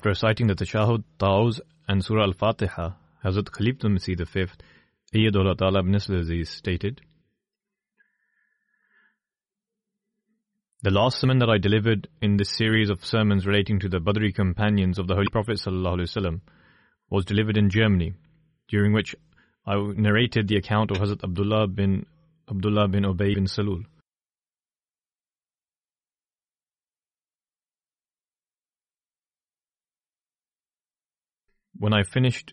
After reciting the Tashahud, Ta'awuz, and Surah Al-Fatiha, Hazrat Khalifah Masih V, Ayyadullah Ta'ala ibn stated, The last sermon that I delivered in this series of sermons relating to the Badri companions of the Holy Prophet was delivered in Germany, during which I narrated the account of Hazrat Abdullah bin Abdullah bin Ubay bin Salul. When I finished,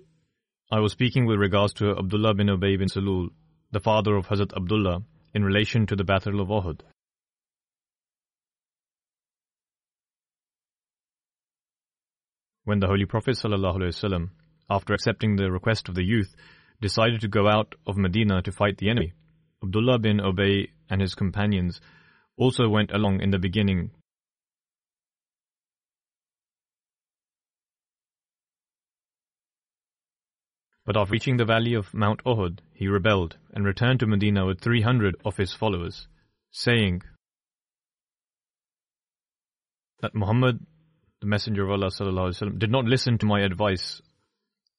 I was speaking with regards to Abdullah bin Ubay bin Salul, the father of Hazrat Abdullah, in relation to the Battle of Uhud. When the Holy Prophet ﷺ, after accepting the request of the youth, decided to go out of Medina to fight the enemy, Abdullah bin Ubay and his companions also went along in the beginning But after reaching the valley of Mount Uhud, he rebelled and returned to Medina with 300 of his followers, saying that Muhammad, the Messenger of Allah وسلم, did not listen to my advice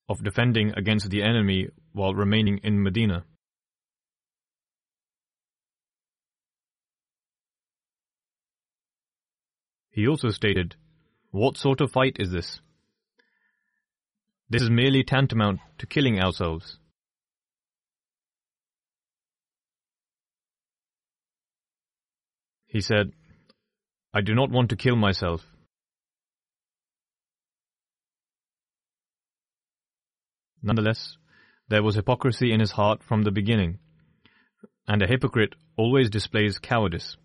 of defending against the enemy while remaining in Medina. He also stated, What sort of fight is this? This is merely tantamount to killing ourselves. He said, I do not want to kill myself. Nonetheless, there was hypocrisy in his heart from the beginning, and a hypocrite always displays cowardice.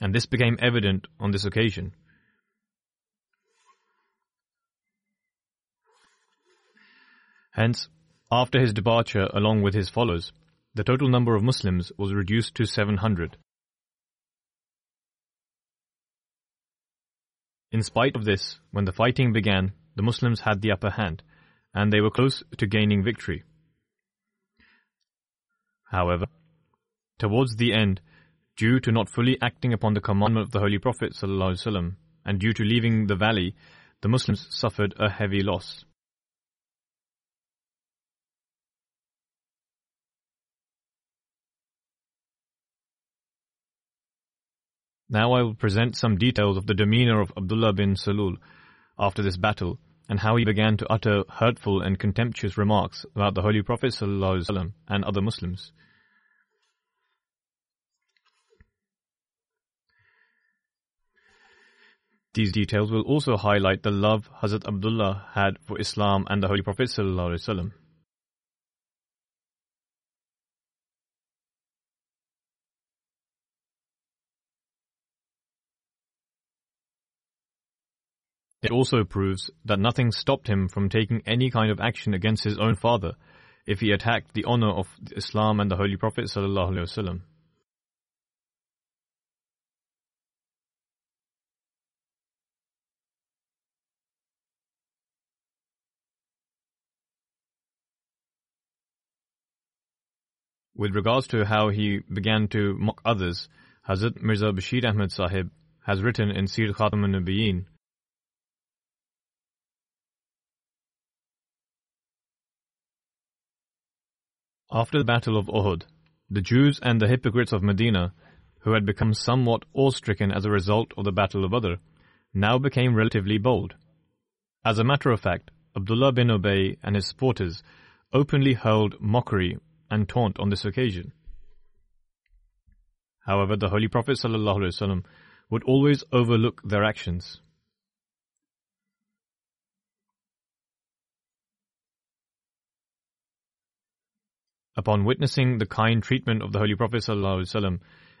And this became evident on this occasion. Hence, after his departure along with his followers, the total number of Muslims was reduced to 700. In spite of this, when the fighting began, the Muslims had the upper hand, and they were close to gaining victory. However, towards the end, due to not fully acting upon the commandment of the Holy Prophet ﷺ, and due to leaving the valley, the Muslims suffered a heavy loss. Now I will present some details of the demeanor of Abdullah bin Salul after this battle and how he began to utter hurtful and contemptuous remarks about the Holy Prophet and other Muslims. These details will also highlight the love Hazrat Abdullah had for Islam and the Holy Prophet ﷺ. It also proves that nothing stopped him from taking any kind of action against his own father if he attacked the honor of Islam and the Holy Prophet sallallahu alaihi wasallam. With regards to how he began to mock others, Hazrat Mirza Bashir Ahmad Sahib has written in Sir Khatam al-Nabiyyin After the Battle of Uhud, the Jews and the hypocrites of Medina, who had become somewhat awe-stricken as a result of the Battle of Badr, now became relatively bold. As a matter of fact, Abdullah bin Ubay and his supporters openly hurled mockery and taunt on this occasion. However, the Holy Prophet ﷺ would always overlook their actions. Upon witnessing the kind treatment of the Holy Prophet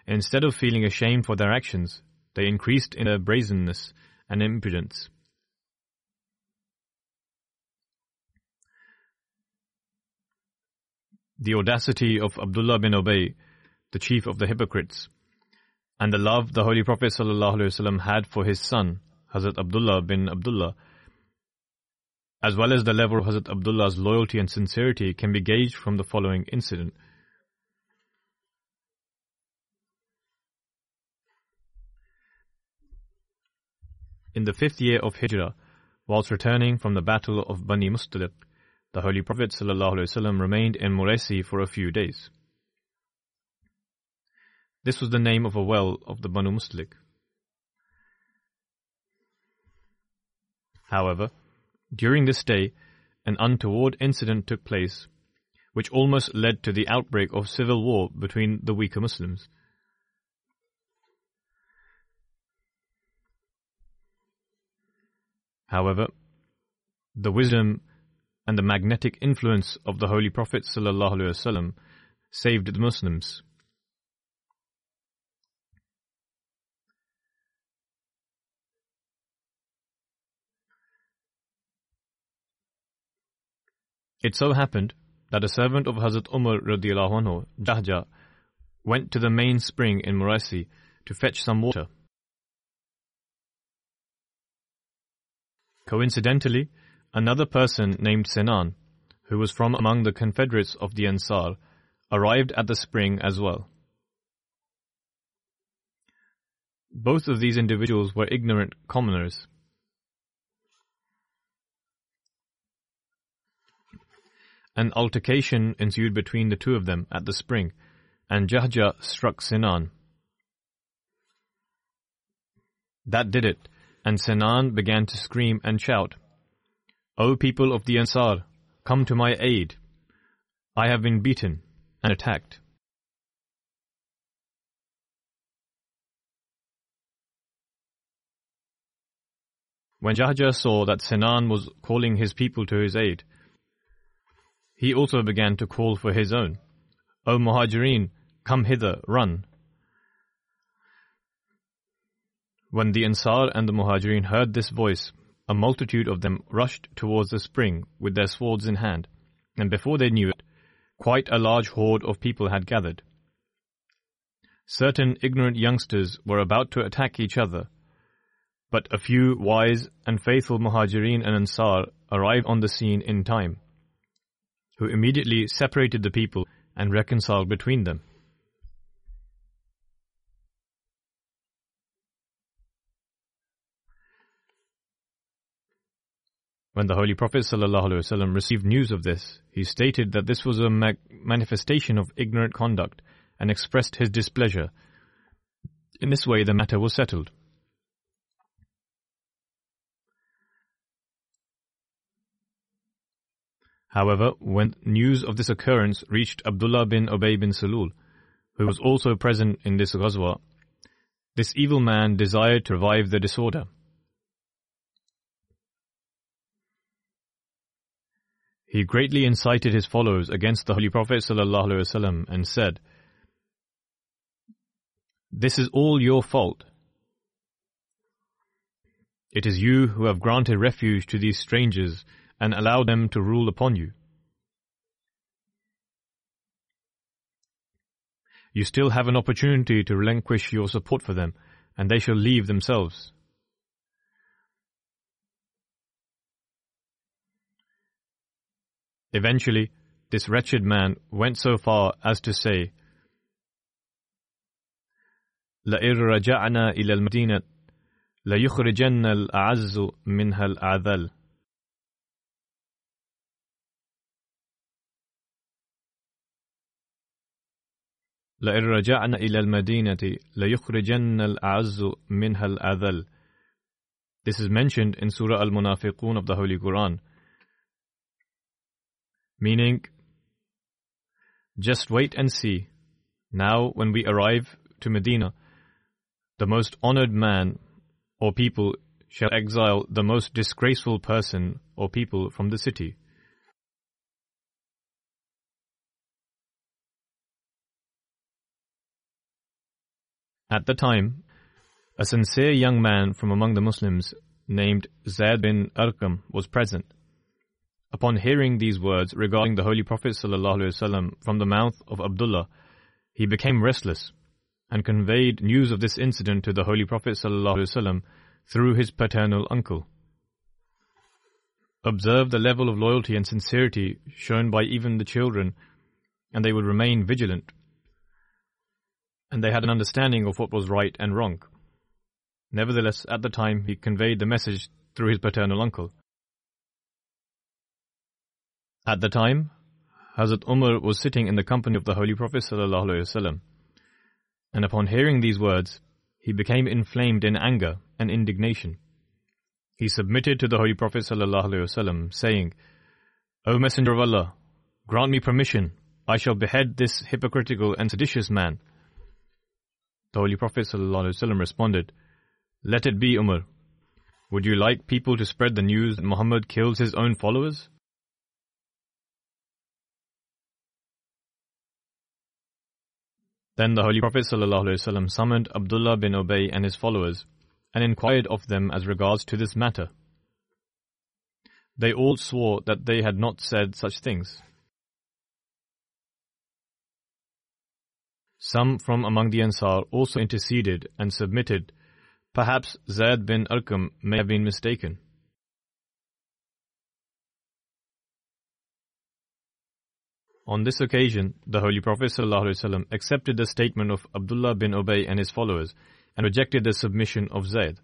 instead of feeling ashamed for their actions, they increased in their brazenness and impudence. The audacity of Abdullah bin Ubay, the chief of the hypocrites, and the love the Holy Prophet had for his son, Hazrat Abdullah bin Abdullah, as well as the level of Hazrat Abdullah's loyalty and sincerity can be gauged from the following incident. In the fifth year of Hijrah, whilst returning from the battle of Bani Mustaliq, the Holy Prophet ﷺ remained in Muraisi for a few days. This was the name of a well of the Banu Mustaliq. However, during this day, an untoward incident took place, which almost led to the outbreak of civil war between the weaker Muslims. However, the wisdom and the magnetic influence of the Holy Prophet ﷺ saved the Muslims. It so happened that a servant of Hazrat Umar radiallahu anhu, Jahja, went to the main spring in Muraisi to fetch some water. Coincidentally, another person named Sinan, who was from among the confederates of the Ansar, arrived at the spring as well. Both of these individuals were ignorant commoners. An altercation ensued between the two of them at the spring, and Jahja struck Sinan. That did it, and Sinan began to scream and shout, O people of the Ansar, come to my aid. I have been beaten and attacked. When Jahja saw that Sinan was calling his people to his aid, he also began to call for his own. O Muhajirin, come hither, run. When the Ansar and the Muhajirin heard this voice, a multitude of them rushed towards the spring with their swords in hand, and before they knew it, quite a large horde of people had gathered. Certain ignorant youngsters were about to attack each other, but a few wise and faithful Muhajirin and Ansar arrived on the scene in time who immediately separated the people and reconciled between them. When the Holy Prophet ﷺ received news of this, he stated that this was a manifestation of ignorant conduct and expressed his displeasure. In this way, the matter was settled. However, when news of this occurrence reached Abdullah bin Ubay bin Salul, who was also present in this ghazwa, this evil man desired to revive the disorder. He greatly incited his followers against the Holy Prophet ﷺ and said, This is all your fault. It is you who have granted refuge to these strangers and allow them to rule upon you. You still have an opportunity to relinquish your support for them, and they shall leave themselves. Eventually, this wretched man went so far as to say, لئن رجعنا إلى المدينة ليخرجن الأعز منها الأعذل لئن رجعنا إلى المدينة ليخرجن الأعز منها الأذل This is mentioned in Surah Al-Munafiqun of the Holy Quran. Meaning, just wait and see. Now when we arrive to Medina, the most honored man or people shall exile the most disgraceful person or people from the city. At the time, a sincere young man from among the Muslims named Zayd bin Arqam was present. Upon hearing these words regarding the Holy Prophet ﷺ from the mouth of Abdullah, he became restless and conveyed news of this incident to the Holy Prophet ﷺ through his paternal uncle. Observe the level of loyalty and sincerity shown by even the children, and they would remain vigilant and they had an understanding of what was right and wrong. Nevertheless, at the time, he conveyed the message through his paternal uncle. At the time, Hazrat Umar was sitting in the company of the Holy Prophet ﷺ, and upon hearing these words, he became inflamed in anger and indignation. He submitted to the Holy Prophet ﷺ, saying, O Messenger of Allah, grant me permission, I shall behead this hypocritical and seditious man. The Holy Prophet ﷺ responded, Let it be, Umar. Would you like people to spread the news that Muhammad kills his own followers? Then the Holy Prophet ﷺ summoned Abdullah bin Ubay and his followers and inquired of them as regards to this matter. They all swore that they had not said such things. Some from among the Ansar also interceded and submitted. Perhaps Zayd bin Arqam may have been mistaken. On this occasion, the Holy Prophet ﷺ accepted the statement of Abdullah bin Ubay and his followers and rejected the submission of Zayd.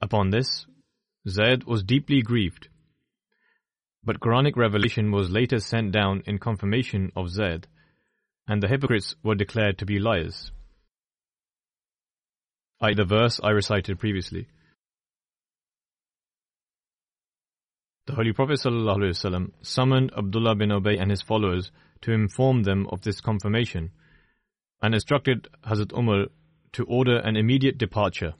Upon this, Zayd was deeply grieved. But Quranic revelation was later sent down in confirmation of Zayd and the hypocrites were declared to be liars. I the verse I recited previously. The Holy Prophet ﷺ summoned Abdullah bin Ubay and his followers to inform them of this confirmation and instructed Hazrat Umar to order an immediate departure.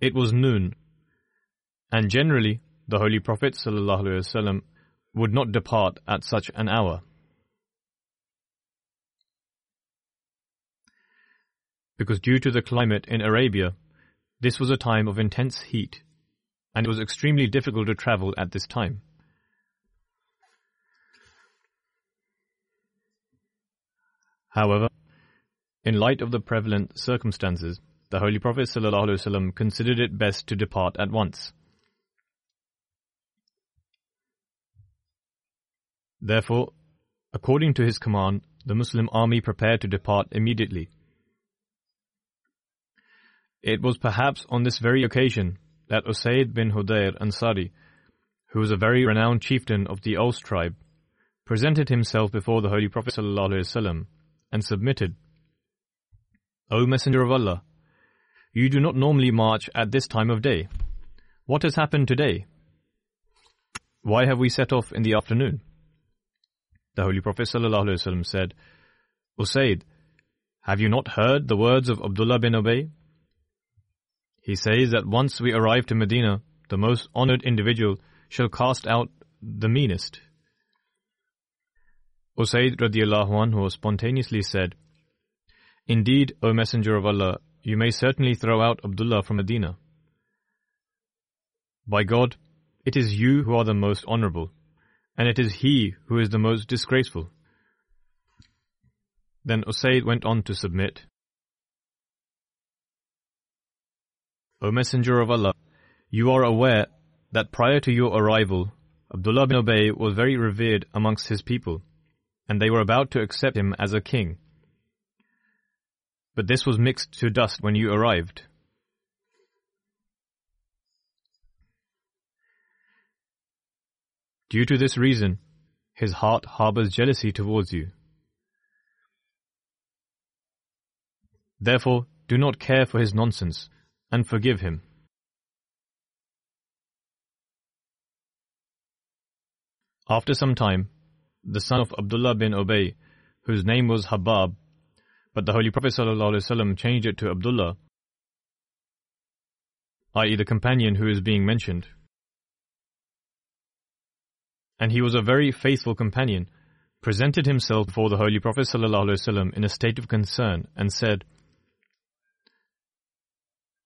It was noon, and generally the Holy Prophet ﷺ would not depart at such an hour. Because due to the climate in Arabia, this was a time of intense heat, and it was extremely difficult to travel at this time. However, in light of the prevalent circumstances, the Holy Prophet ﷺ considered it best to depart at once. Therefore, according to his command, the Muslim army prepared to depart immediately. It was perhaps on this very occasion that Usaid bin Hudayr Ansari, who was a very renowned chieftain of the Aus tribe, presented himself before the Holy Prophet ﷺ and submitted, O Messenger of Allah, you do not normally march at this time of day. What has happened today? Why have we set off in the afternoon? The Holy Prophet ﷺ said, Usaid, have you not heard the words of Abdullah bin Ubay? He says that once we arrive to Medina, the most honored individual shall cast out the meanest. Usaid radiallahu anhu spontaneously said, Indeed, O Messenger of Allah, you may certainly throw out Abdullah from Medina. By God, it is you who are the most honorable and it is he who is the most disgraceful. Then Usaid went on to submit. O Messenger of Allah, you are aware that prior to your arrival, Abdullah bin Ubay was very revered amongst his people, and they were about to accept him as a king. But this was mixed to dust when you arrived. Due to this reason, his heart harbors jealousy towards you. Therefore, do not care for his nonsense and forgive him. After some time, the son of Abdullah bin Ubay, whose name was Habab, but the Holy Prophet ﷺ changed it to Abdullah, i.e., the companion who is being mentioned. And he was a very faithful companion, presented himself before the Holy Prophet ﷺ in a state of concern and said,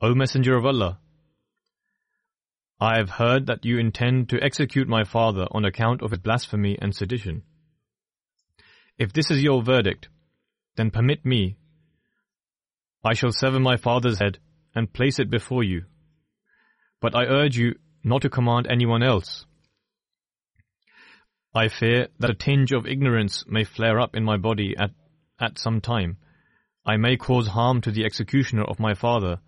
O Messenger of Allah, I have heard that you intend to execute my father on account of his blasphemy and sedition. If this is your verdict, then permit me. I shall sever my father's head and place it before you. But I urge you not to command anyone else. I fear that a tinge of ignorance may flare up in my body at, at some time. I may cause harm to the executioner of my father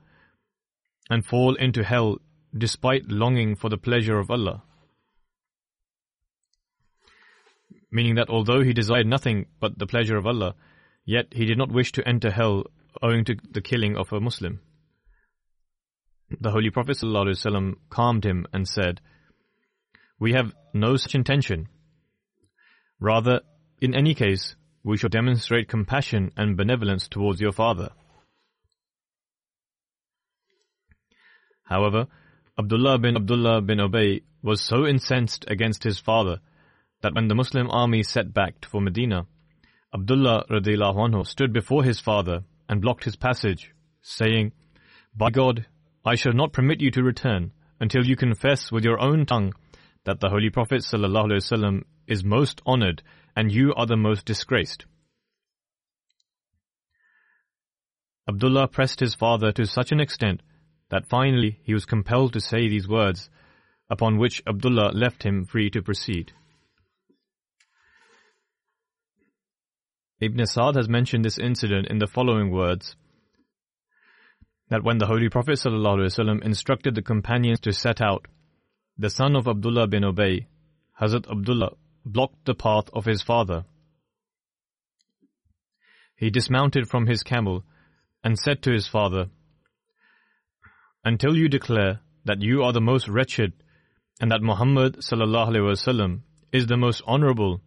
and fall into hell despite longing for the pleasure of Allah. Meaning that although he desired nothing but the pleasure of Allah, yet he did not wish to enter hell owing to the killing of a Muslim. The Holy Prophet ﷺ calmed him and said, We have no such intention. Rather, in any case, we shall demonstrate compassion and benevolence towards your father. However, Abdullah bin Abdullah bin Ubay was so incensed against his father that when the Muslim army set back for Medina, Abdullah anhu stood before his father and blocked his passage, saying, By God, I shall not permit you to return until you confess with your own tongue that the Holy Prophet ﷺ is most honored and you are the most disgraced. Abdullah pressed his father to such an extent that finally he was compelled to say these words, upon which Abdullah left him free to proceed. Ibn Sa'd has mentioned this incident in the following words that when the Holy Prophet ﷺ instructed the companions to set out, the son of Abdullah bin Ubay, Hazrat Abdullah, blocked the path of his father. He dismounted from his camel and said to his father, until you declare that you are the most wretched and that Muhammad wasallam is the most honorable,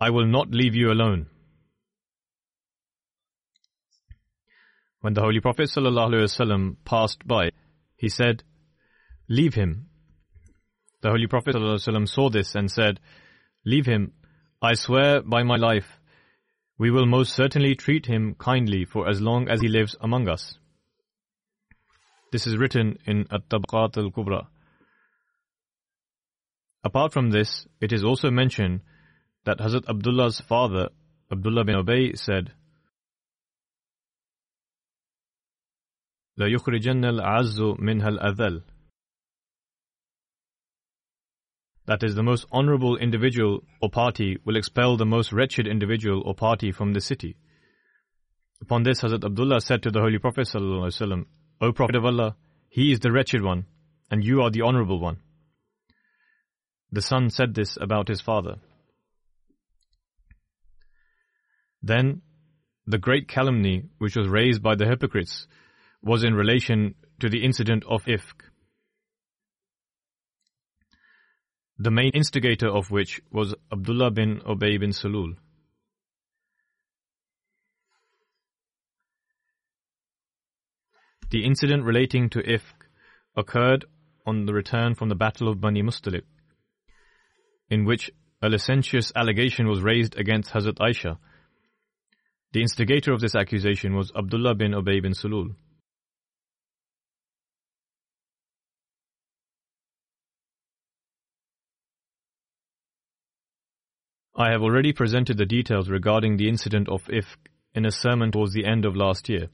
I will not leave you alone. When the Holy Prophet wasallam passed by, he said, Leave him. The Holy Prophet wasallam saw this and said, Leave him. I swear by my life, we will most certainly treat him kindly for as long as he lives among us. This is written in At-Tabaqat al-Kubra. Apart from this, it is also mentioned that Hazrat Abdullah's father, Abdullah bin Ubay, said, لَيُخْرِجَنَّ الْعَزُّ مِنْهَا الْأَذَلُ That is, the most honorable individual or party will expel the most wretched individual or party from the city. Upon this, Hazrat Abdullah said to the Holy Prophet O Prophet of Allah, he is the wretched one, and you are the honorable one. The son said this about his father. Then, the great calumny which was raised by the hypocrites was in relation to the incident of Ifk. The main instigator of which was Abdullah bin Ubay bin Salul. The incident relating to Ifk occurred on the return from the Battle of Bani Mustaliq, in which a licentious allegation was raised against Hazrat Aisha. The instigator of this accusation was Abdullah bin Ubay bin Salul. I have already presented the details regarding the incident of Ifk in a sermon towards the end of last year.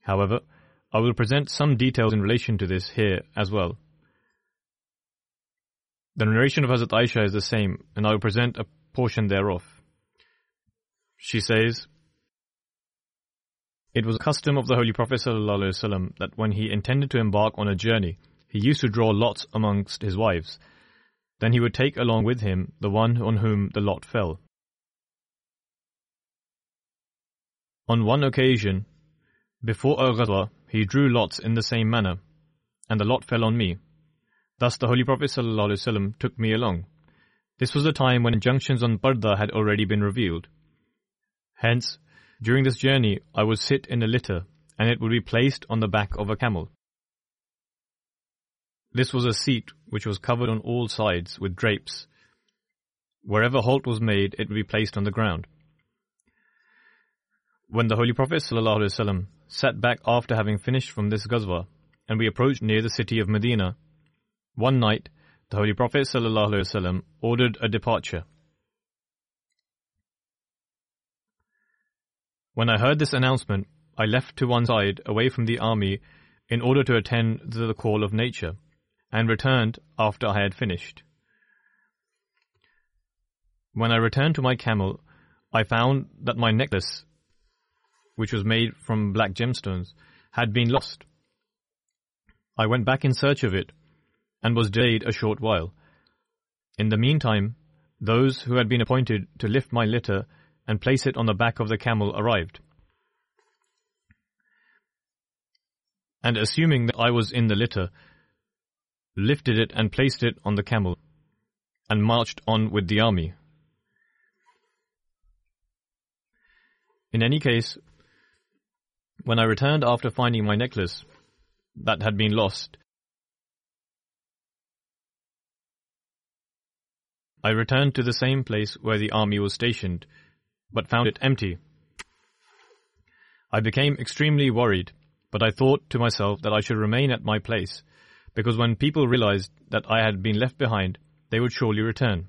However, I will present some details in relation to this here as well. The narration of Hazrat Aisha is the same, and I will present a portion thereof. She says, It was a custom of the Holy Prophet ﷺ that when he intended to embark on a journey, he used to draw lots amongst his wives. Then he would take along with him the one on whom the lot fell. On one occasion, before a ghazwa, he drew lots in the same manner, and the lot fell on me. Thus the Holy Prophet ﷺ took me along. This was the time when injunctions on parda had already been revealed. Hence, during this journey, I would sit in a litter, and it would be placed on the back of a camel. This was a seat which was covered on all sides with drapes. Wherever halt was made, it would be placed on the ground. When the Holy Prophet ﷺ sat back after having finished from this ghazwa, and we approached near the city of Medina, one night the Holy Prophet ﷺ ordered a departure. When I heard this announcement, I left to one side away from the army in order to attend to the call of nature and returned after I had finished. When I returned to my camel, I found that my necklace, which was made from black gemstones, had been lost. I went back in search of it and was delayed a short while. In the meantime, those who had been appointed to lift my litter and place it on the back of the camel arrived. And assuming that I was in the litter, lifted it and placed it on the camel, and marched on with the army. In any case, when I returned after finding my necklace that had been lost, I returned to the same place where the army was stationed, but found it empty. I became extremely worried, but I thought to myself that I should remain at my place because when people realized that I had been left behind, they would surely return.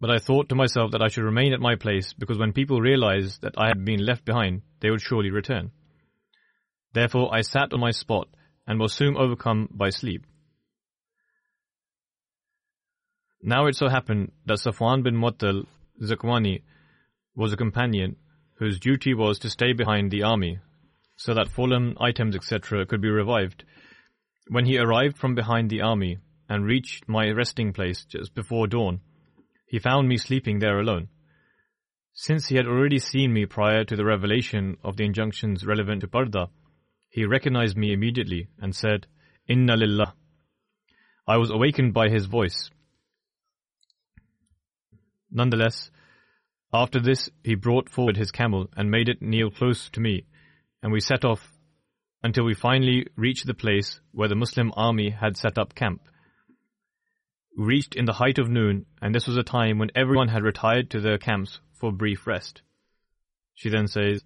But I thought to myself that I should remain at my place because when people realized that I had been left behind, they would surely return. Therefore I sat on my spot and was soon overcome by sleep. Now it so happened that Safwan bin Mu'attal Zakwani was a companion whose duty was to stay behind the army so that fallen items, etc., could be revived. When he arrived from behind the army and reached my resting place just before dawn, he found me sleeping there alone. Since he had already seen me prior to the revelation of the injunctions relevant to Parda, he recognized me immediately and said, Inna lillah. I was awakened by his voice. Nonetheless, after this, he brought forward his camel and made it kneel close to me and we set off until we finally reached the place where the Muslim army had set up camp. We reached in the height of noon, and this was a time when everyone had retired to their camps for brief rest. She then says,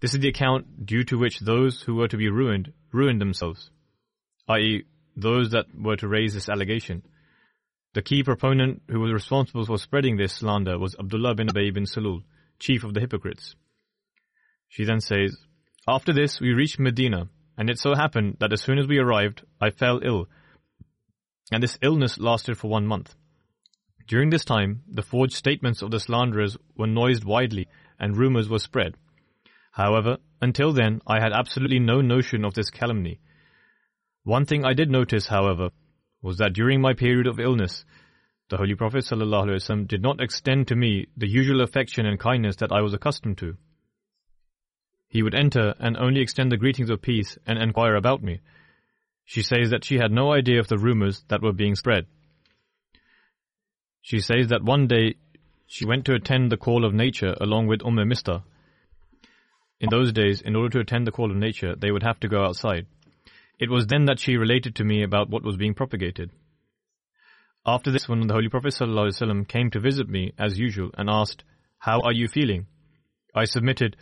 This is the account due to which those who were to be ruined ruined themselves, i.e., those that were to raise this allegation. The key proponent who was responsible for spreading this slander was Abdullah bin Ubay bin Salul, chief of the hypocrites. She then says, after this, we reached Medina, and it so happened that as soon as we arrived, I fell ill, and this illness lasted for one month. During this time, the forged statements of the slanderers were noised widely, and rumors were spread. However, until then, I had absolutely no notion of this calumny. One thing I did notice, however, was that during my period of illness, the Holy Prophet ﷺ did not extend to me the usual affection and kindness that I was accustomed to. He would enter and only extend the greetings of peace and enquire about me. She says that she had no idea of the rumors that were being spread. She says that one day she went to attend the call of nature along with Umm Mistah. In those days, in order to attend the call of nature, they would have to go outside. It was then that she related to me about what was being propagated. After this, when the Holy Prophet ﷺ came to visit me, as usual, and asked, How are you feeling? I submitted,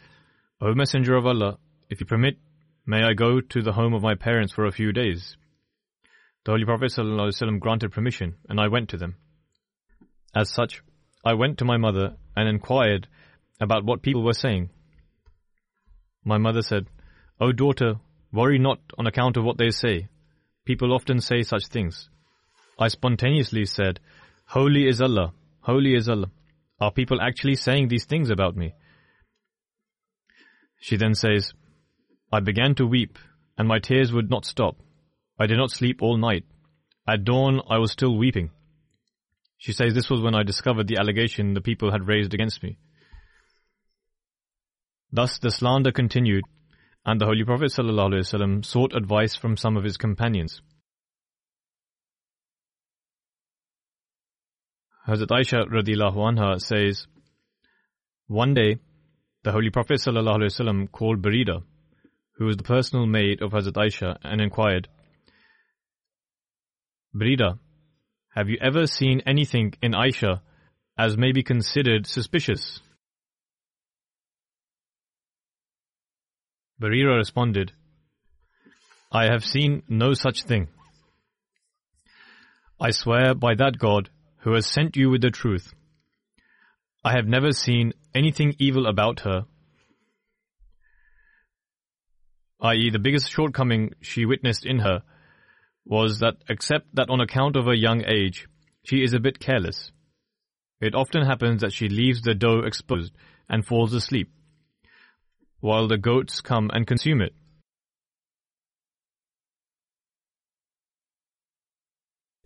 O Messenger of Allah, if you permit, may I go to the home of my parents for a few days? The Holy Prophet granted permission, and I went to them. As such, I went to my mother and inquired about what people were saying. My mother said, O daughter, Worry not on account of what they say. People often say such things. I spontaneously said, Holy is Allah, holy is Allah. Are people actually saying these things about me? She then says, I began to weep, and my tears would not stop. I did not sleep all night. At dawn, I was still weeping. She says this was when I discovered the allegation the people had raised against me. Thus the slander continued, and the Holy Prophet ﷺ sought advice from some of his companions. Hazrat Aisha radiallahu anha says, One day, the Holy Prophet ﷺ called Barira, who was the personal maid of Hazrat Aisha, and inquired, Barira, have you ever seen anything in Aisha as may be considered suspicious? Barira responded, I have seen no such thing. I swear by that God who has sent you with the truth. I have never seen anything evil about her, i.e., the biggest shortcoming she witnessed in her was that except that on account of her young age, she is a bit careless. It often happens that she leaves the dough exposed and falls asleep, while the goats come and consume it.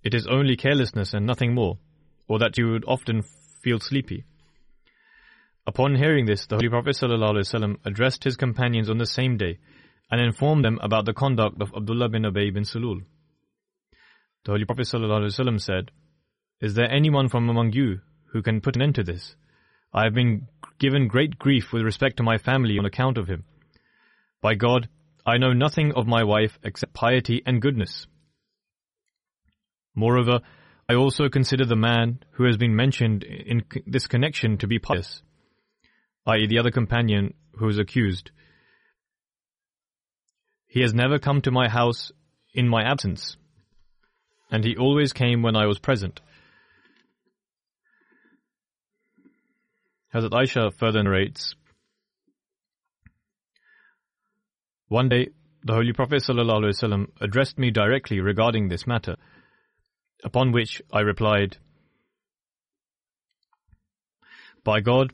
It is only carelessness and nothing more, or that you would often feel sleepy. Upon hearing this, the Holy Prophet ﷺ addressed his companions on the same day and informed them about the conduct of Abdullah bin Ubay bin Salul. The Holy Prophet ﷺ said, Is there anyone from among you who can put an end to this? I have been given great grief with respect to my family on account of him. By God, I know nothing of my wife except piety and goodness. Moreover, I also consider the man who has been mentioned in this connection to be pious, i.e., the other companion who is accused. He has never come to my house in my absence and he always came when I was present. Hazrat Aisha further narrates One day, the Holy Prophet ﷺ addressed me directly regarding this matter, upon which I replied, By God,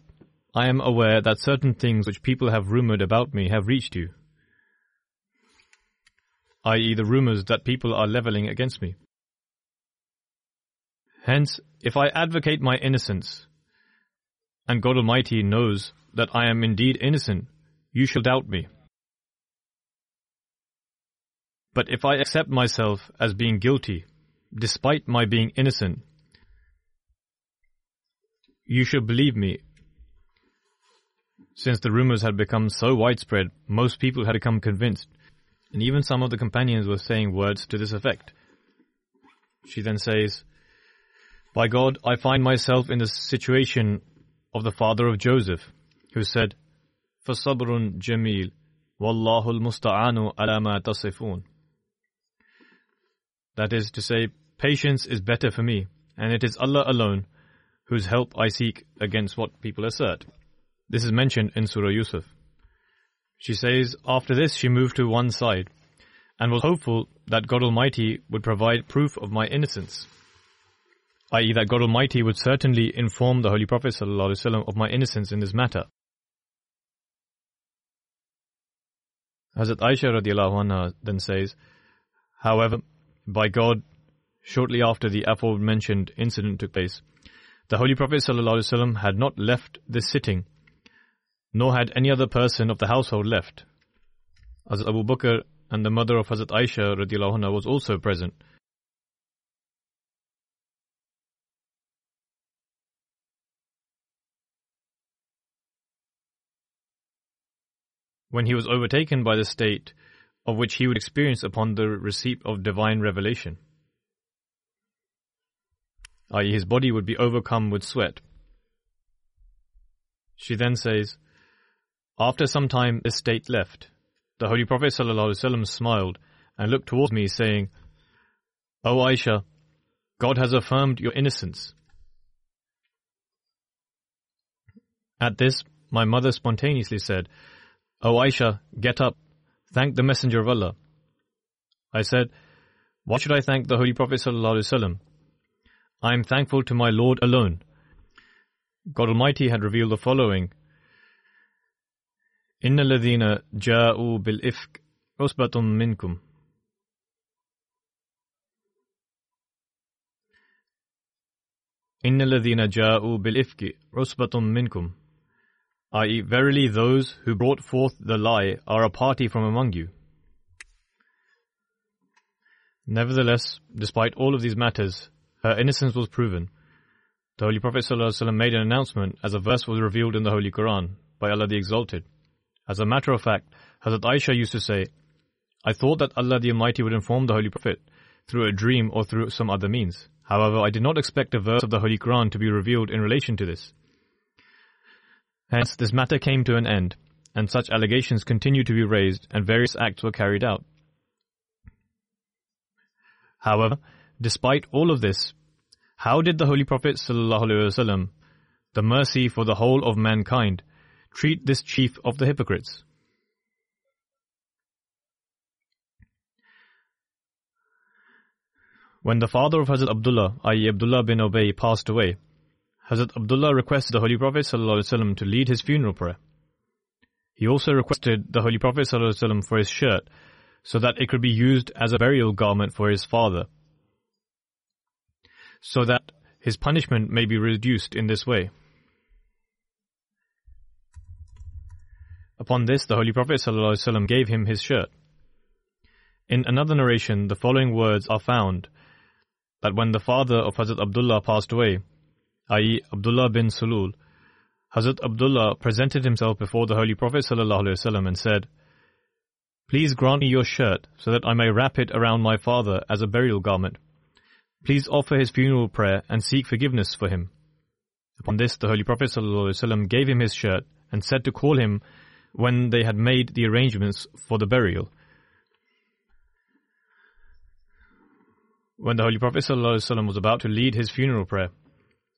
I am aware that certain things which people have rumored about me have reached you, i.e., the rumors that people are leveling against me. Hence, if I advocate my innocence, and God Almighty knows that I am indeed innocent, you shall doubt me. But if I accept myself as being guilty, despite my being innocent, you shall believe me. Since the rumors had become so widespread, most people had become convinced, and even some of the companions were saying words to this effect. She then says, by God, I find myself in the situation of the father of Joseph, who said, فَصَبْرٌ جَمِيلٌ وَاللَّهُ الْمُسْتَعَانُ عَلَى مَا تَصِفُونَ That is to say, patience is better for me, and it is Allah alone whose help I seek against what people assert. This is mentioned in Surah Yusuf. She says, after this she moved to one side, and was hopeful that God Almighty would provide proof of my innocence i.e., that God Almighty would certainly inform the Holy Prophet ﷺ of my innocence in this matter. Hazrat Aisha radiallahu anha then says, However, by God, shortly after the aforementioned incident took place, the Holy Prophet ﷺ had not left this sitting, nor had any other person of the household left. Hazrat Abu Bakr and the mother of Hazrat Aisha anha was also present, when he was overtaken by the state of which he would experience upon the receipt of divine revelation. I.e., his body would be overcome with sweat. She then says, After some time this state left. The Holy Prophet ﷺ smiled and looked towards me, saying, O Aisha, God has affirmed your innocence. At this, my mother spontaneously said, O Aisha, get up. Thank the Messenger of Allah. I said, Why should I thank the Holy Prophet ﷺ? I am thankful to my Lord alone. God Almighty had revealed the following. إن الذين جاءوا بالإفك عصبة منكم إن الذين جاءوا بالإفك عصبة منكم i.e., verily those who brought forth the lie are a party from among you. Nevertheless, despite all of these matters, her innocence was proven. The Holy Prophet ﷺ made an announcement as a verse was revealed in the Holy Quran by Allah the Exalted. As a matter of fact, Hazrat Aisha used to say, I thought that Allah the Almighty would inform the Holy Prophet through a dream or through some other means. However, I did not expect a verse of the Holy Quran to be revealed in relation to this. Hence, this matter came to an end, and such allegations continued to be raised, and various acts were carried out. However, despite all of this, how did the Holy Prophet ﷺ, the mercy for the whole of mankind, treat this chief of the hypocrites? When the father of Hazrat Abdullah, i.e. Abdullah bin Ubay, passed away, Hazrat Abdullah requested the Holy Prophet ﷺ to lead his funeral prayer. He also requested the Holy Prophet ﷺ for his shirt so that it could be used as a burial garment for his father, so that his punishment may be reduced in this way. Upon this, the Holy Prophet ﷺ gave him his shirt. In another narration, the following words are found that when the father of Hazrat Abdullah passed away, i.e., Abdullah bin Salul, Hazrat Abdullah presented himself before the Holy Prophet ﷺ and said, Please grant me your shirt so that I may wrap it around my father as a burial garment. Please offer his funeral prayer and seek forgiveness for him. Upon this, the Holy Prophet ﷺ gave him his shirt and said to call him when they had made the arrangements for the burial. When the Holy Prophet ﷺ was about to lead his funeral prayer,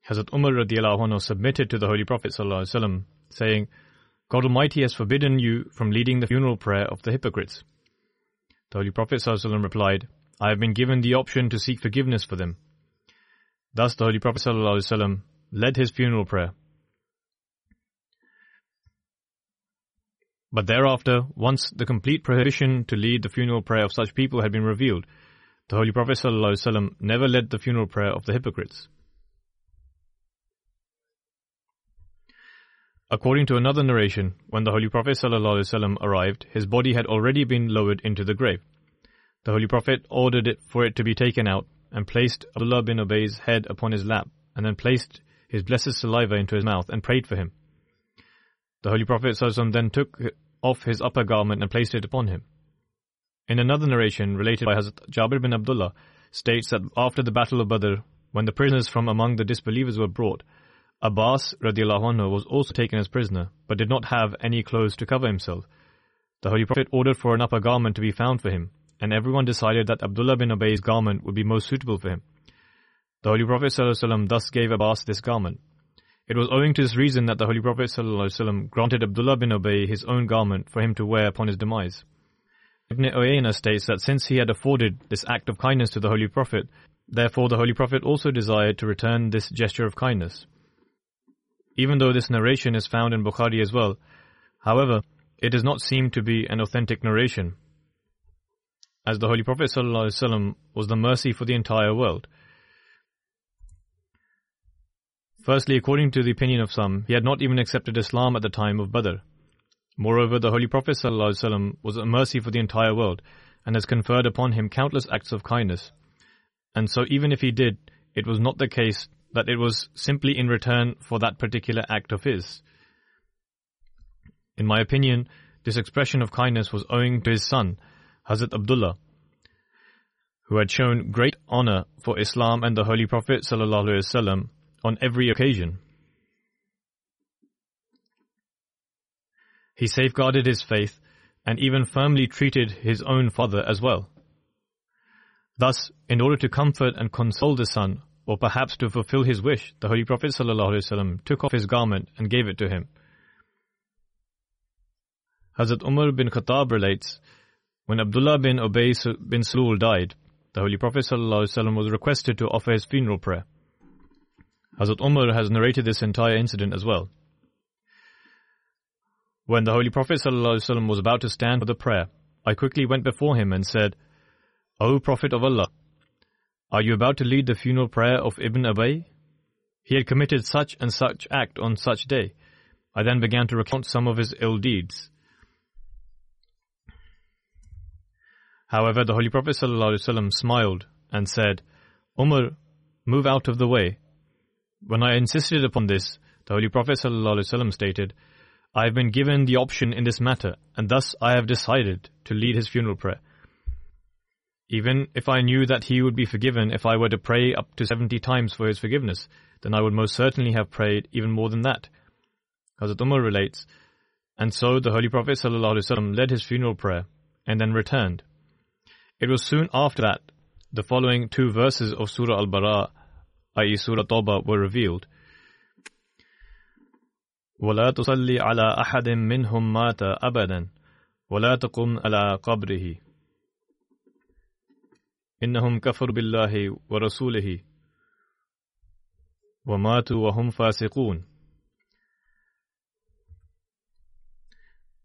Hazrat Umar submitted to the Holy Prophet sallallahu saying, God Almighty has forbidden you from leading the funeral prayer of the hypocrites. The Holy Prophet sallallahu replied, I have been given the option to seek forgiveness for them. Thus the Holy Prophet sallallahu led his funeral prayer. But thereafter, once the complete prohibition to lead the funeral prayer of such people had been revealed, the Holy Prophet ﷺ never led the funeral prayer of the hypocrites. According to another narration, when the Holy Prophet ﷺ arrived, his body had already been lowered into the grave. The Holy Prophet ordered it for it to be taken out and placed Abdullah bin Ubay's head upon his lap and then placed his blessed saliva into his mouth and prayed for him. The Holy Prophet ﷺ then took off his upper garment and placed it upon him. In another narration related by Hazrat Jabir bin Abdullah states that after the Battle of Badr, when the prisoners from among the disbelievers were brought, Abbas anhu was also taken as prisoner, but did not have any clothes to cover himself. The Holy Prophet ordered for an upper garment to be found for him, and everyone decided that Abdullah bin Ubay's garment would be most suitable for him. The Holy Prophet thus gave Abbas this garment. It was owing to this reason that the Holy Prophet ﷺ granted Abdullah bin Ubay his own garment for him to wear upon his demise. Ibn Uyayna states that since he had afforded this act of kindness to the Holy Prophet, therefore the Holy Prophet also desired to return this gesture of kindness even though this narration is found in Bukhari as well. However, it does not seem to be an authentic narration, as the Holy Prophet ﷺ was the mercy for the entire world. Firstly, according to the opinion of some, he had not even accepted Islam at the time of Badr. Moreover, the Holy Prophet ﷺ was a mercy for the entire world and has conferred upon him countless acts of kindness. And so, even if he did, it was not the case that it was simply in return for that particular act of his. In my opinion, this expression of kindness was owing to his son, Hazrat Abdullah, who had shown great honor for Islam and the Holy Prophet ﷺ on every occasion. He safeguarded his faith and even firmly treated his own father as well. Thus, in order to comfort and console the son, or perhaps to fulfill his wish, the Holy Prophet ﷺ took off his garment and gave it to him. Hazrat Umar bin Khattab relates When Abdullah bin Ubay bin Salul died, the Holy Prophet ﷺ was requested to offer his funeral prayer. Hazrat Umar has narrated this entire incident as well. When the Holy Prophet ﷺ was about to stand for the prayer, I quickly went before him and said, O Prophet of Allah, are you about to lead the funeral prayer of Ibn Ubay? He had committed such and such act on such day. I then began to recount some of his ill deeds. However, the Holy Prophet ﷺ smiled and said, Umar, move out of the way. When I insisted upon this, the Holy Prophet ﷺ stated, I have been given the option in this matter, and thus I have decided to lead his funeral prayer. Even if I knew that he would be forgiven if I were to pray up to 70 times for his forgiveness, then I would most certainly have prayed even more than that. Hazrat Umar relates, and so the Holy Prophet ﷺ led his funeral prayer and then returned. It was soon after that the following two verses of Surah Al-Bara, i.e. Surah Tawbah, were revealed. ولا تصلي على أحد منهم مات أبدا ولا تقم على قبره إنهم كفروا بالله ورسوله وماتوا وهم فاسقون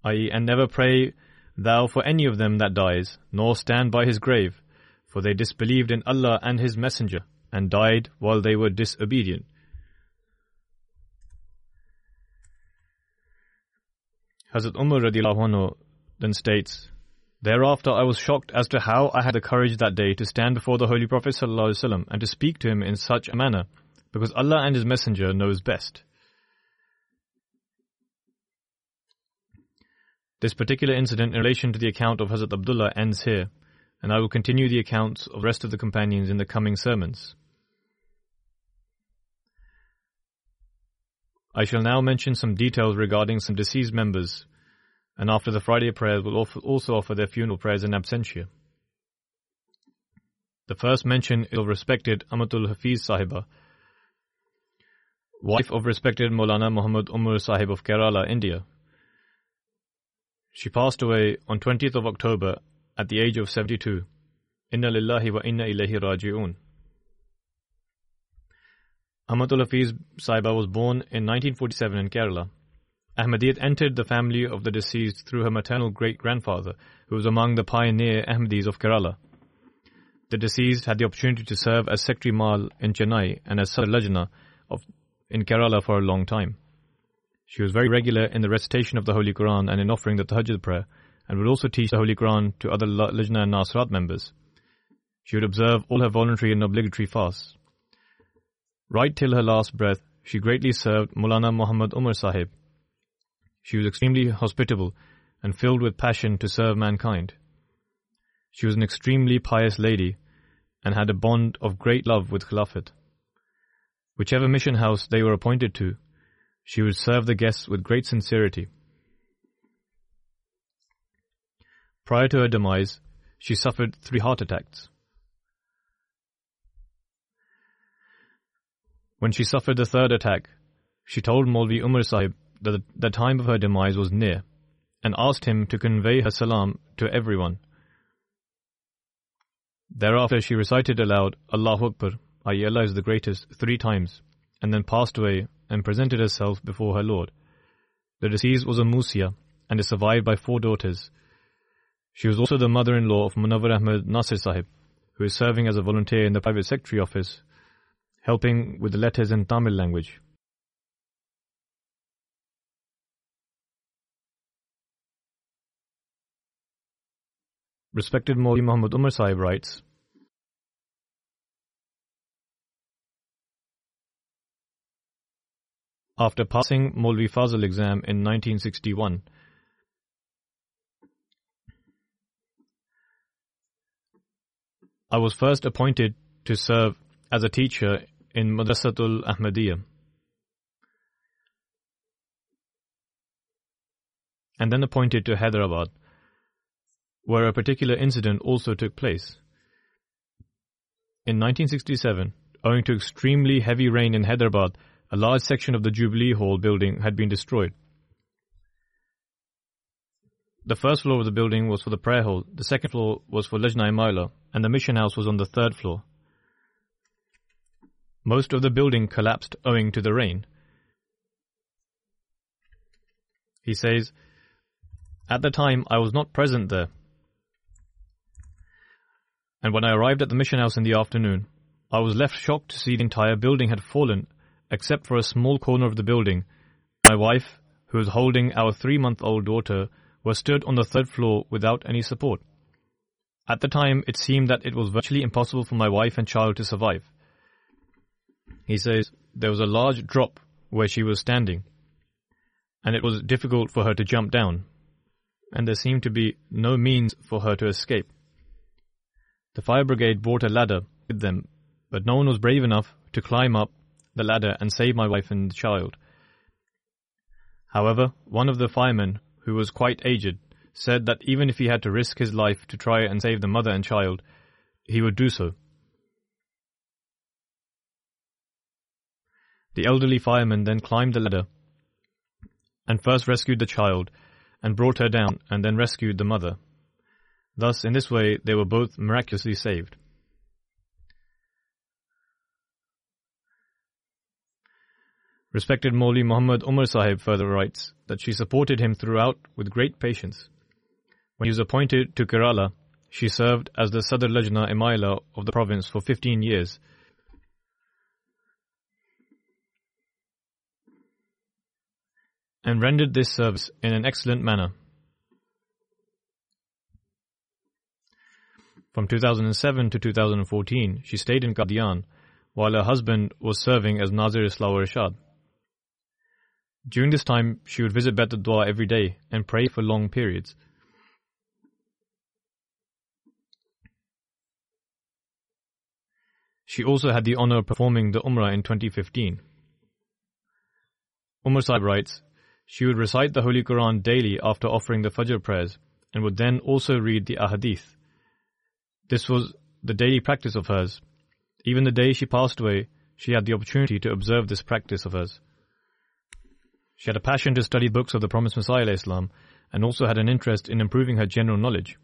i.e., and never pray thou for any of them that dies, nor stand by his grave, for they disbelieved in Allah and His Messenger, and died while they were disobedient. Hazrat Umar anhu then states, Thereafter I was shocked as to how I had the courage that day to stand before the Holy Prophet ﷺ and to speak to him in such a manner, because Allah and His Messenger knows best. This particular incident in relation to the account of Hazrat Abdullah ends here, and I will continue the accounts of the rest of the companions in the coming sermons. I shall now mention some details regarding some deceased members, and after the Friday prayers will also offer their funeral prayers in absentia. The first mention is of respected Amatul Hafiz Sahiba, wife of respected Maulana Muhammad Umar Sahib of Kerala, India. She passed away on 20th of October at the age of 72. Inna lillahi wa inna ilayhi raji'un. Amatul Hafiz Sahiba was born in 1947 in Kerala. Ahmadiyyat entered the family of the deceased through her maternal great-grandfather, who was among the pioneer Ahmadis of Kerala. The deceased had the opportunity to serve as Secretary Mal in Chennai and as Sadr Lajna of, in Kerala for a long time. She was very regular in the recitation of the Holy Quran and in offering the Tahajjud prayer, and would also teach the Holy Quran to other Lajna and Nasrat members. She would observe all her voluntary and obligatory fasts. Right till her last breath, she greatly served Maulana Muhammad Umar Sahib. She was extremely hospitable and filled with passion to serve mankind. She was an extremely pious lady and had a bond of great love with Khilafat. Whichever mission house they were appointed to, she would serve the guests with great sincerity. Prior to her demise, she suffered three heart attacks. When she suffered the third attack, she told Maulvi Umar Sahib that the time of her demise was near and asked him to convey her salam to everyone. Thereafter she recited aloud Allahu Akbar, i.e. Allah is the greatest, three times, and then passed away and presented herself before her Lord. The deceased was a Musia and is survived by four daughters. She was also the mother-in-law of Munawar Ahmed Nasir Sahib, who is serving as a volunteer in the private secretary office, helping with the letters in Tamil language. Respected Maulvi Muhammad Umar Sahib writes, after passing Maulvi Fazil exam in 1961. I was first appointed to serve as a teacher in Madrasatul Ahmadiyya. And then appointed to Hyderabad, where a particular incident also took place. In 1967, owing to extremely heavy rain in Hyderabad, a large section of the Jubilee Hall building had been destroyed. The first floor of the building was for the prayer hall, the second floor was for Lajna Imaillah, and the mission house was on the third floor. Most of the building collapsed owing to the rain. He says, At the time, I was not present there. And when I arrived at the mission house in the afternoon, I was left shocked to see the entire building had fallen, except for a small corner of the building. My wife, who was holding our three month old daughter, was stood on the third floor without any support. At the time, it seemed that it was virtually impossible for my wife and child to survive. He says there was a large drop where she was standing, and it was difficult for her to jump down, and there seemed to be no means for her to escape. The fire brigade brought a ladder with them, but no one was brave enough to climb up the ladder and save my wife and child. However, one of the firemen, who was quite aged, said that even if he had to risk his life to try and save the mother and child, he would do so. The elderly fireman then climbed the ladder and first rescued the child and brought her down and then rescued the mother. Thus, in this way, they were both miraculously saved. Respected Maulvi Muhammad Umar Sahib further writes that she supported him throughout with great patience. When he was appointed to Kerala, she served as the Sadr Lajna Imaillah of the province for 15 years. and rendered this service in an excellent manner. From 2007 to 2014, she stayed in Qadian while her husband was serving as Nazir Islah Rashad. During this time, she would visit Bet Dua every day and pray for long periods. She also had the honor of performing the Umrah in 2015. Umar Sahib writes, she would recite the Holy Quran daily after offering the Fajr prayers and would then also read the Ahadith. This was the daily practice of hers. Even the day she passed away, she had the opportunity to observe this practice of hers. She had a passion to study books of the promised Messiah Islam and also had an interest in improving her general knowledge.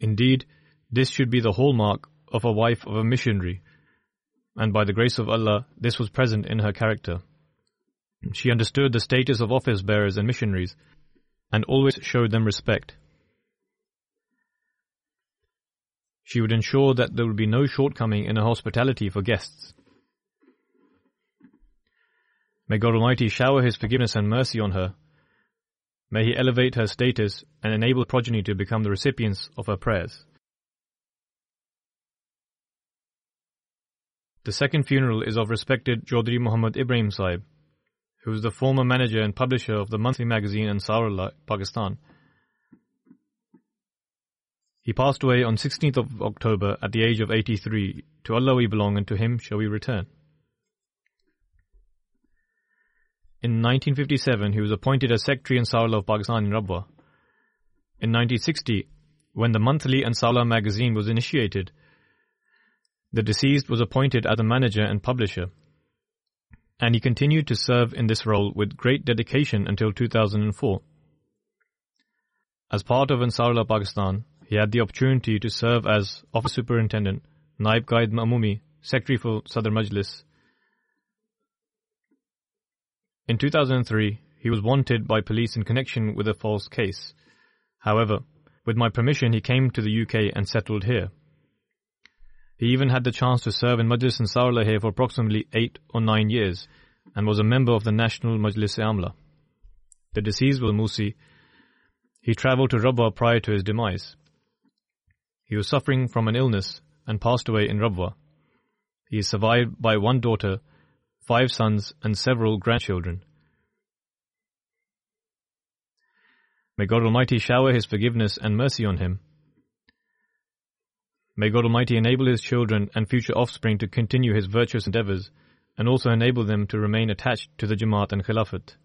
Indeed, this should be the hallmark of a wife of a missionary, and by the grace of Allah, this was present in her character. She understood the status of office bearers and missionaries, and always showed them respect. She would ensure that there would be no shortcoming in her hospitality for guests. May God Almighty shower His forgiveness and mercy on her. May He elevate her status and enable progeny to become the recipients of her prayers. The second funeral is of respected Chaudhry Muhammad Ibrahim Sahib, who was the former manager and publisher of the monthly magazine Ansarullah, Pakistan. He passed away on 16th of October at the age of 83. To Allah we belong and to Him shall we return. In 1957, he was appointed as Secretary Ansarullah of Pakistan in Rabwa. In 1960, when the monthly Ansarullah magazine was initiated, the deceased was appointed as the manager and publisher, and he continued to serve in this role with great dedication until 2004. As part of Ansarullah Pakistan, he had the opportunity to serve as Office Superintendent, Naib Qaid Umumi, Secretary for Sadr Majlis, in 2003, he was wanted by police in connection with a false case. However, with my permission, he came to the UK and settled here. He even had the chance to serve in Majlis Ansarullah here for approximately eight or nine years and was a member of the National Majlis Amla. The deceased was Musi. He travelled to Rabwa prior to his demise. He was suffering from an illness and passed away in Rabwa. He is survived by one daughter five sons, and several grandchildren. May God Almighty shower His forgiveness and mercy on him. May God Almighty enable his children and future offspring to continue his virtuous endeavors and also enable them to remain attached to the Jamaat and Khilafat.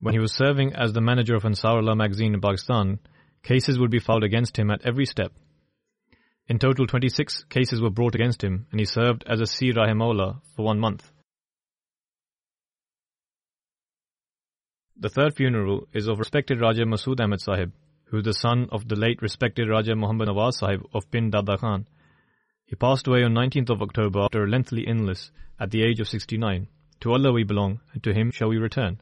When he was serving as the manager of Ansarullah magazine in Pakistan, Cases would be filed against him at every step. In total, 26 cases were brought against him, and he served as a Sir Rahimahullah for one month. The third funeral is of respected Raja Masood Ahmed Sahib, who is the son of the late respected Raja Muhammad Nawaz Sahib of Pind Dada Khan. He passed away on 19th of October after a lengthy illness at the age of 69. To Allah we belong, and to Him shall we return.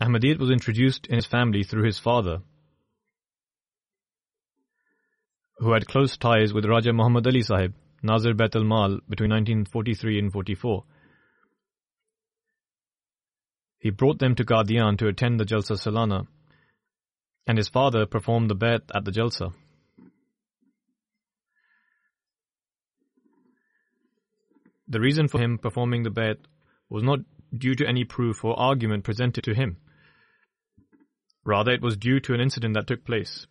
Ahmadiyyat was introduced in his family through his father, who had close ties with Raja Muhammad Ali Sahib, Nazir Baitul Mal, between 1943 and 44. He brought them to Qadian to attend the Jalsa Salana, and his father performed the Bai'at at the Jalsa. The reason for him performing the Bai'at was not due to any proof or argument presented to him. Rather, it was due to an incident that took place.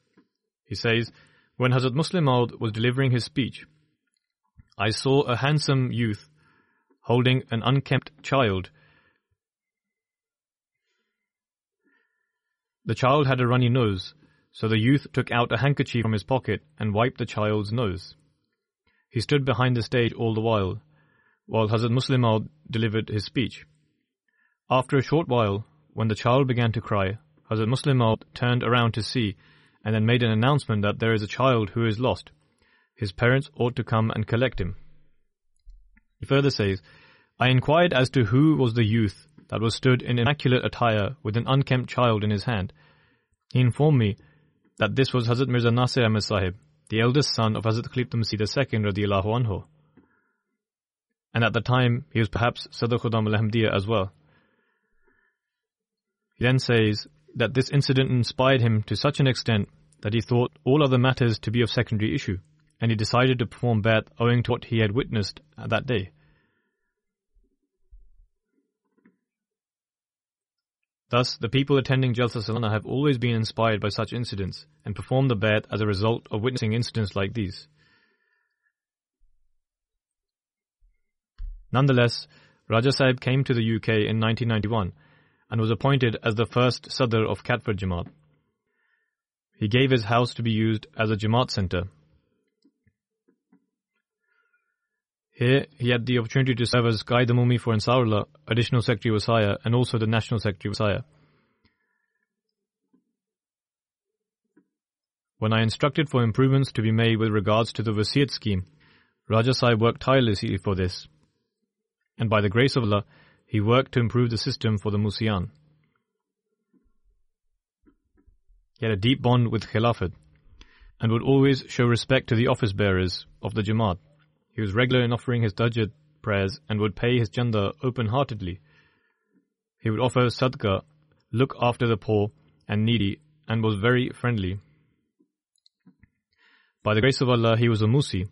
He says, When Hazrat Musleh Maud was delivering his speech, I saw a handsome youth holding an unkempt child. The child had a runny nose, so the youth took out a handkerchief from his pocket and wiped the child's nose. He stood behind the stage all the while, while Hazrat Musleh Maud delivered his speech. After a short while, when the child began to cry, Hazrat Musleh turned around to see and then made an announcement that there is a child who is lost. His parents ought to come and collect him. He further says, I inquired as to who was the youth that was stood in immaculate attire with an unkempt child in his hand. He informed me that this was Hazrat Mirza Nasir Ahmed Sahib, the eldest son of Hazrat Khalifah Masih II radiallahu anhu. And at the time, he was perhaps Sadr Khudam al as well. He then says, that this incident inspired him to such an extent that he thought all other matters to be of secondary issue, and he decided to perform Bai'at owing to what he had witnessed that day. Thus, the people attending Jalsa Salana have always been inspired by such incidents and performed the Bai'at as a result of witnessing incidents like these. Nonetheless, Raja Sahib came to the UK in 1991 and was appointed as the first Sadr of Catford Jamaat. He gave his house to be used as a Jamaat center. Here, he had the opportunity to serve as Qaid Umumi for Ansarullah, Additional Secretary of Wasaya, and also the National Secretary of Wasaya. When I instructed for improvements to be made with regards to the Wasiyat scheme, Raja Sahib worked tirelessly for this. And by the grace of Allah, he worked to improve the system for the Musian. He had a deep bond with Khilafat and would always show respect to the office bearers of the Jamaat. He was regular in offering his Tahajjud prayers and would pay his Chanda open heartedly. He would offer Sadqa, look after the poor and needy, and was very friendly. By the grace of Allah, he was a Musi.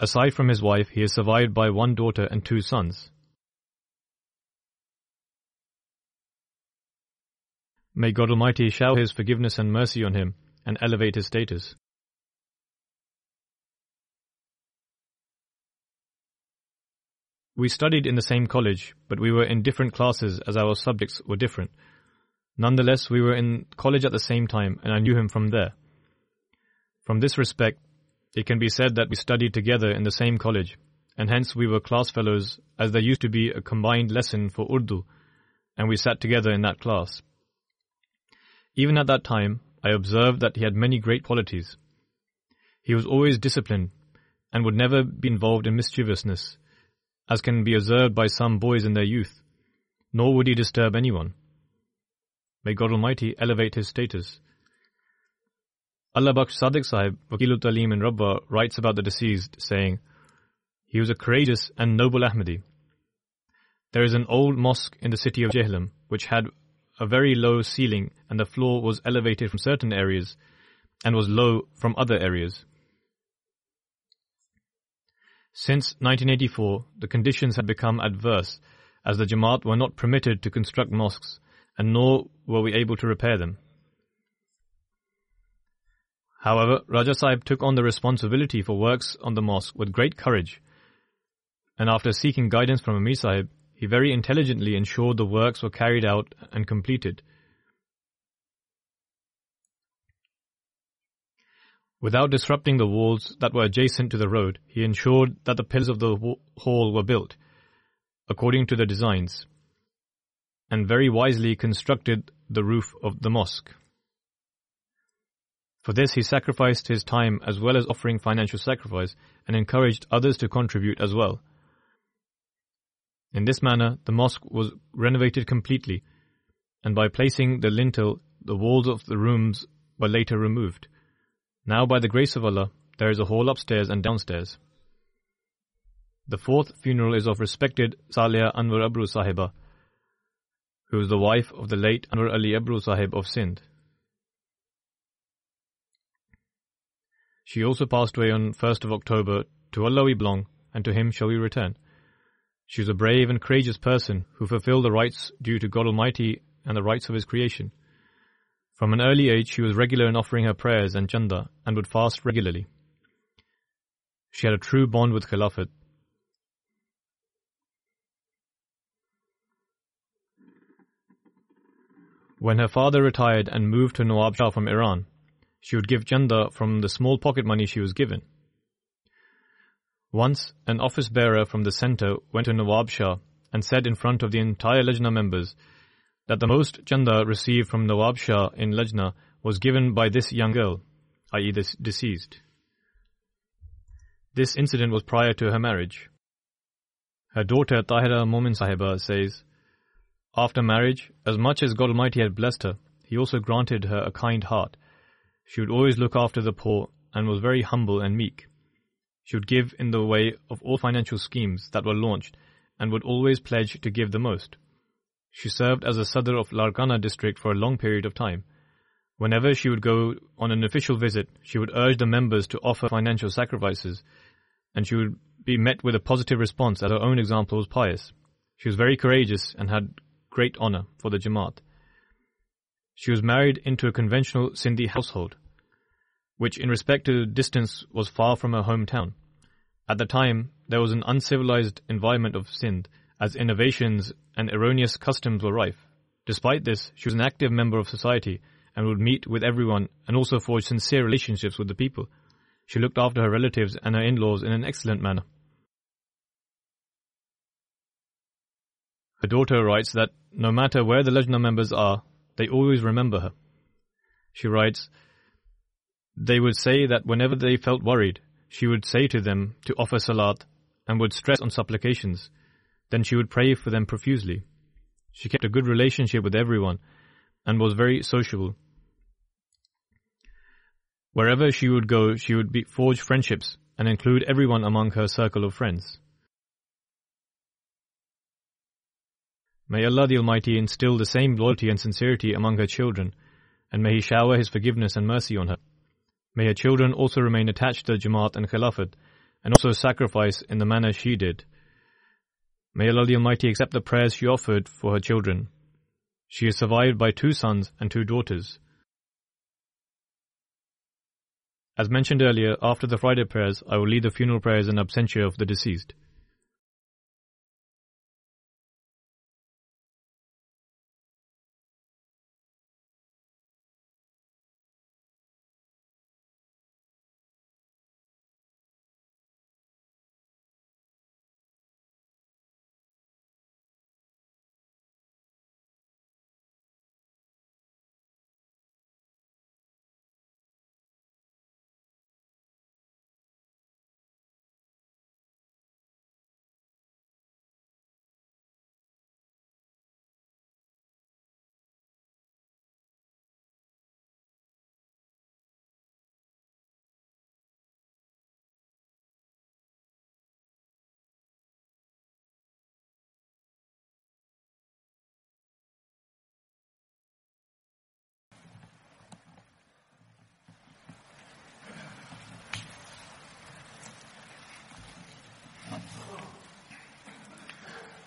Aside from his wife, he is survived by one daughter and two sons. May God Almighty shower His forgiveness and mercy on him and elevate his status. We studied in the same college, but we were in different classes as our subjects were different. Nonetheless, we were in college at the same time, and I knew him from there. From this respect, it can be said that we studied together in the same college, and hence we were class fellows, as there used to be a combined lesson for Urdu, and we sat together in that class. Even at that time, I observed that he had many great qualities. He was always disciplined and would never be involved in mischievousness, as can be observed by some boys in their youth, nor would he disturb anyone. May God Almighty elevate his status. Allah Baksh Sadiq Sahib, Wakilut Talim in Rabwa, writes about the deceased, saying, He was a courageous and noble Ahmadi. There is an old mosque in the city of Jhelum which had a very low ceiling and the floor was elevated from certain areas and was low from other areas. Since 1984, the conditions had become adverse as the Jamaat were not permitted to construct mosques and nor were we able to repair them. However, Raja Sahib took on the responsibility for works on the mosque with great courage And after seeking guidance from Amir Sahib, he very intelligently ensured the works were carried out and completed. Without disrupting the walls that were adjacent to the road, he ensured that the pillars of the hall were built according to the designs, and very wisely constructed the roof of the mosque. For this, he sacrificed his time as well as offering financial sacrifice and encouraged others to contribute as well. In this manner, the mosque was renovated completely, and by placing the lintel, the walls of the rooms were later removed. Now, by the grace of Allah, there is a hall upstairs and downstairs. The fourth funeral is of respected Salia Anwar Abru Sahiba, who was the wife of the late Anwar Ali Abru Sahib of Sindh. She also passed away on 1st of October. To Allah we belong, and to Him shall we return. She was a brave and courageous person who fulfilled the rights due to God Almighty and the rights of His creation. From an early age, she was regular in offering her prayers and chanda and would fast regularly. She had a true bond with Khilafat. When her father retired and moved to Nawab Shah from Iran, she would give chanda from the small pocket money she was given. Once, an office bearer from the centre went to Nawab Shah and said in front of the entire Lajna members that the most chanda received from Nawab Shah in Lajna was given by this young girl, i.e., this deceased. This incident was prior to her marriage. Her daughter Tahira Momin Sahiba says, After marriage, as much as God Almighty had blessed her, He also granted her a kind heart. She would always look after the poor and was very humble and meek. She would give in the way of all financial schemes that were launched and would always pledge to give the most. She served as a Sadr of Larkana district for a long period of time. Whenever she would go on an official visit, she would urge the members to offer financial sacrifices, and she would be met with a positive response as her own example was pious. She was very courageous and had great honor for the Jamaat. She was married into a conventional Sindhi household which in respect to distance was far from her hometown. At the time, there was an uncivilized environment of Sindh, as innovations and erroneous customs were rife. Despite this, she was an active member of society and would meet with everyone and also forge sincere relationships with the people. She looked after her relatives and her in-laws in an excellent manner. Her daughter writes that no matter where the Lajna members are, they always remember her. She writes, they would say that whenever they felt worried, she would say to them to offer salat and would stress on supplications. Then she would pray for them profusely. She kept a good relationship with everyone and was very sociable. Wherever she would go, she would be, forge friendships and include everyone among her circle of friends. May Allah the Almighty instill the same loyalty and sincerity among her children, and may He shower His forgiveness and mercy on her. May her children also remain attached to Jamaat and Khilafat and also sacrifice in the manner she did. May Allah the Almighty accept the prayers she offered for her children. She is survived by two sons and two daughters. As mentioned earlier, after the Friday prayers, I will lead the funeral prayers in absentia of the deceased.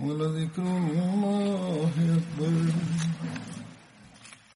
ولذكر الله أكبر.